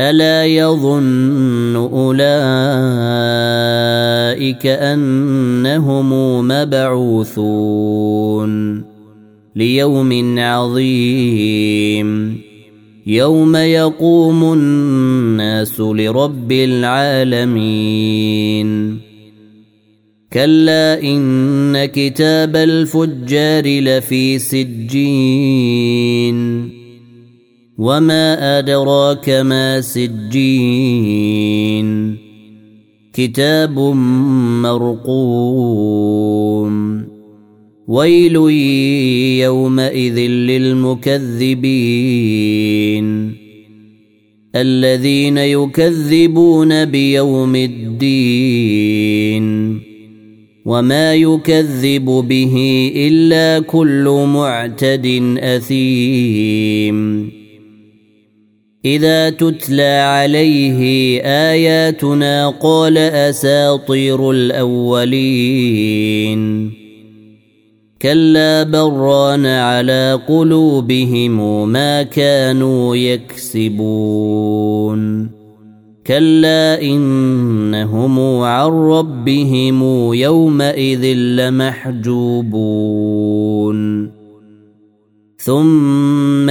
ألا يظن أولئك أنهم مبعوثون ليوم عظيم. يوم يقوم الناس لرب العالمين. كلا إن كتاب الفجار لفي سجين. وما ادراك ما سجين كتاب مرقوم ويل يومئذ للمكذبين الذين يكذبون بيوم الدين وما يكذب به الا كل معتد اثيم إذا تتلى عليه آياتنا قال أساطير الأولين. كلا بران على قلوبهم ما كانوا يكسبون. كلا إنهم عن ربهم يومئذ لمحجوبون. ثم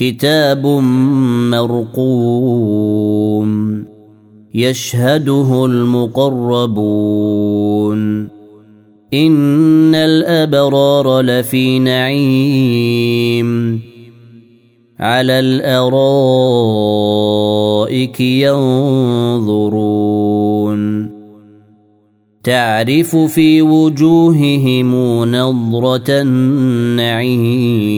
كتاب مرقوم يشهده المقربون. إن الأبرار لفي نعيم. على الأرائك ينظرون. تعرف في وجوههم نضره النعيم.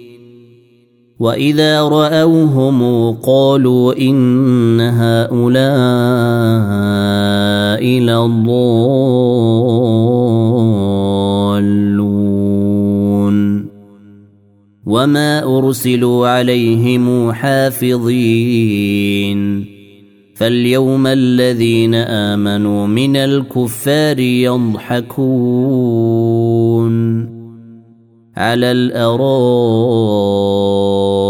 واذا راوهم قالوا ان هؤلاء لضالون وما ارسلوا عليهم حافظين فاليوم الذين امنوا من الكفار يضحكون على الارائك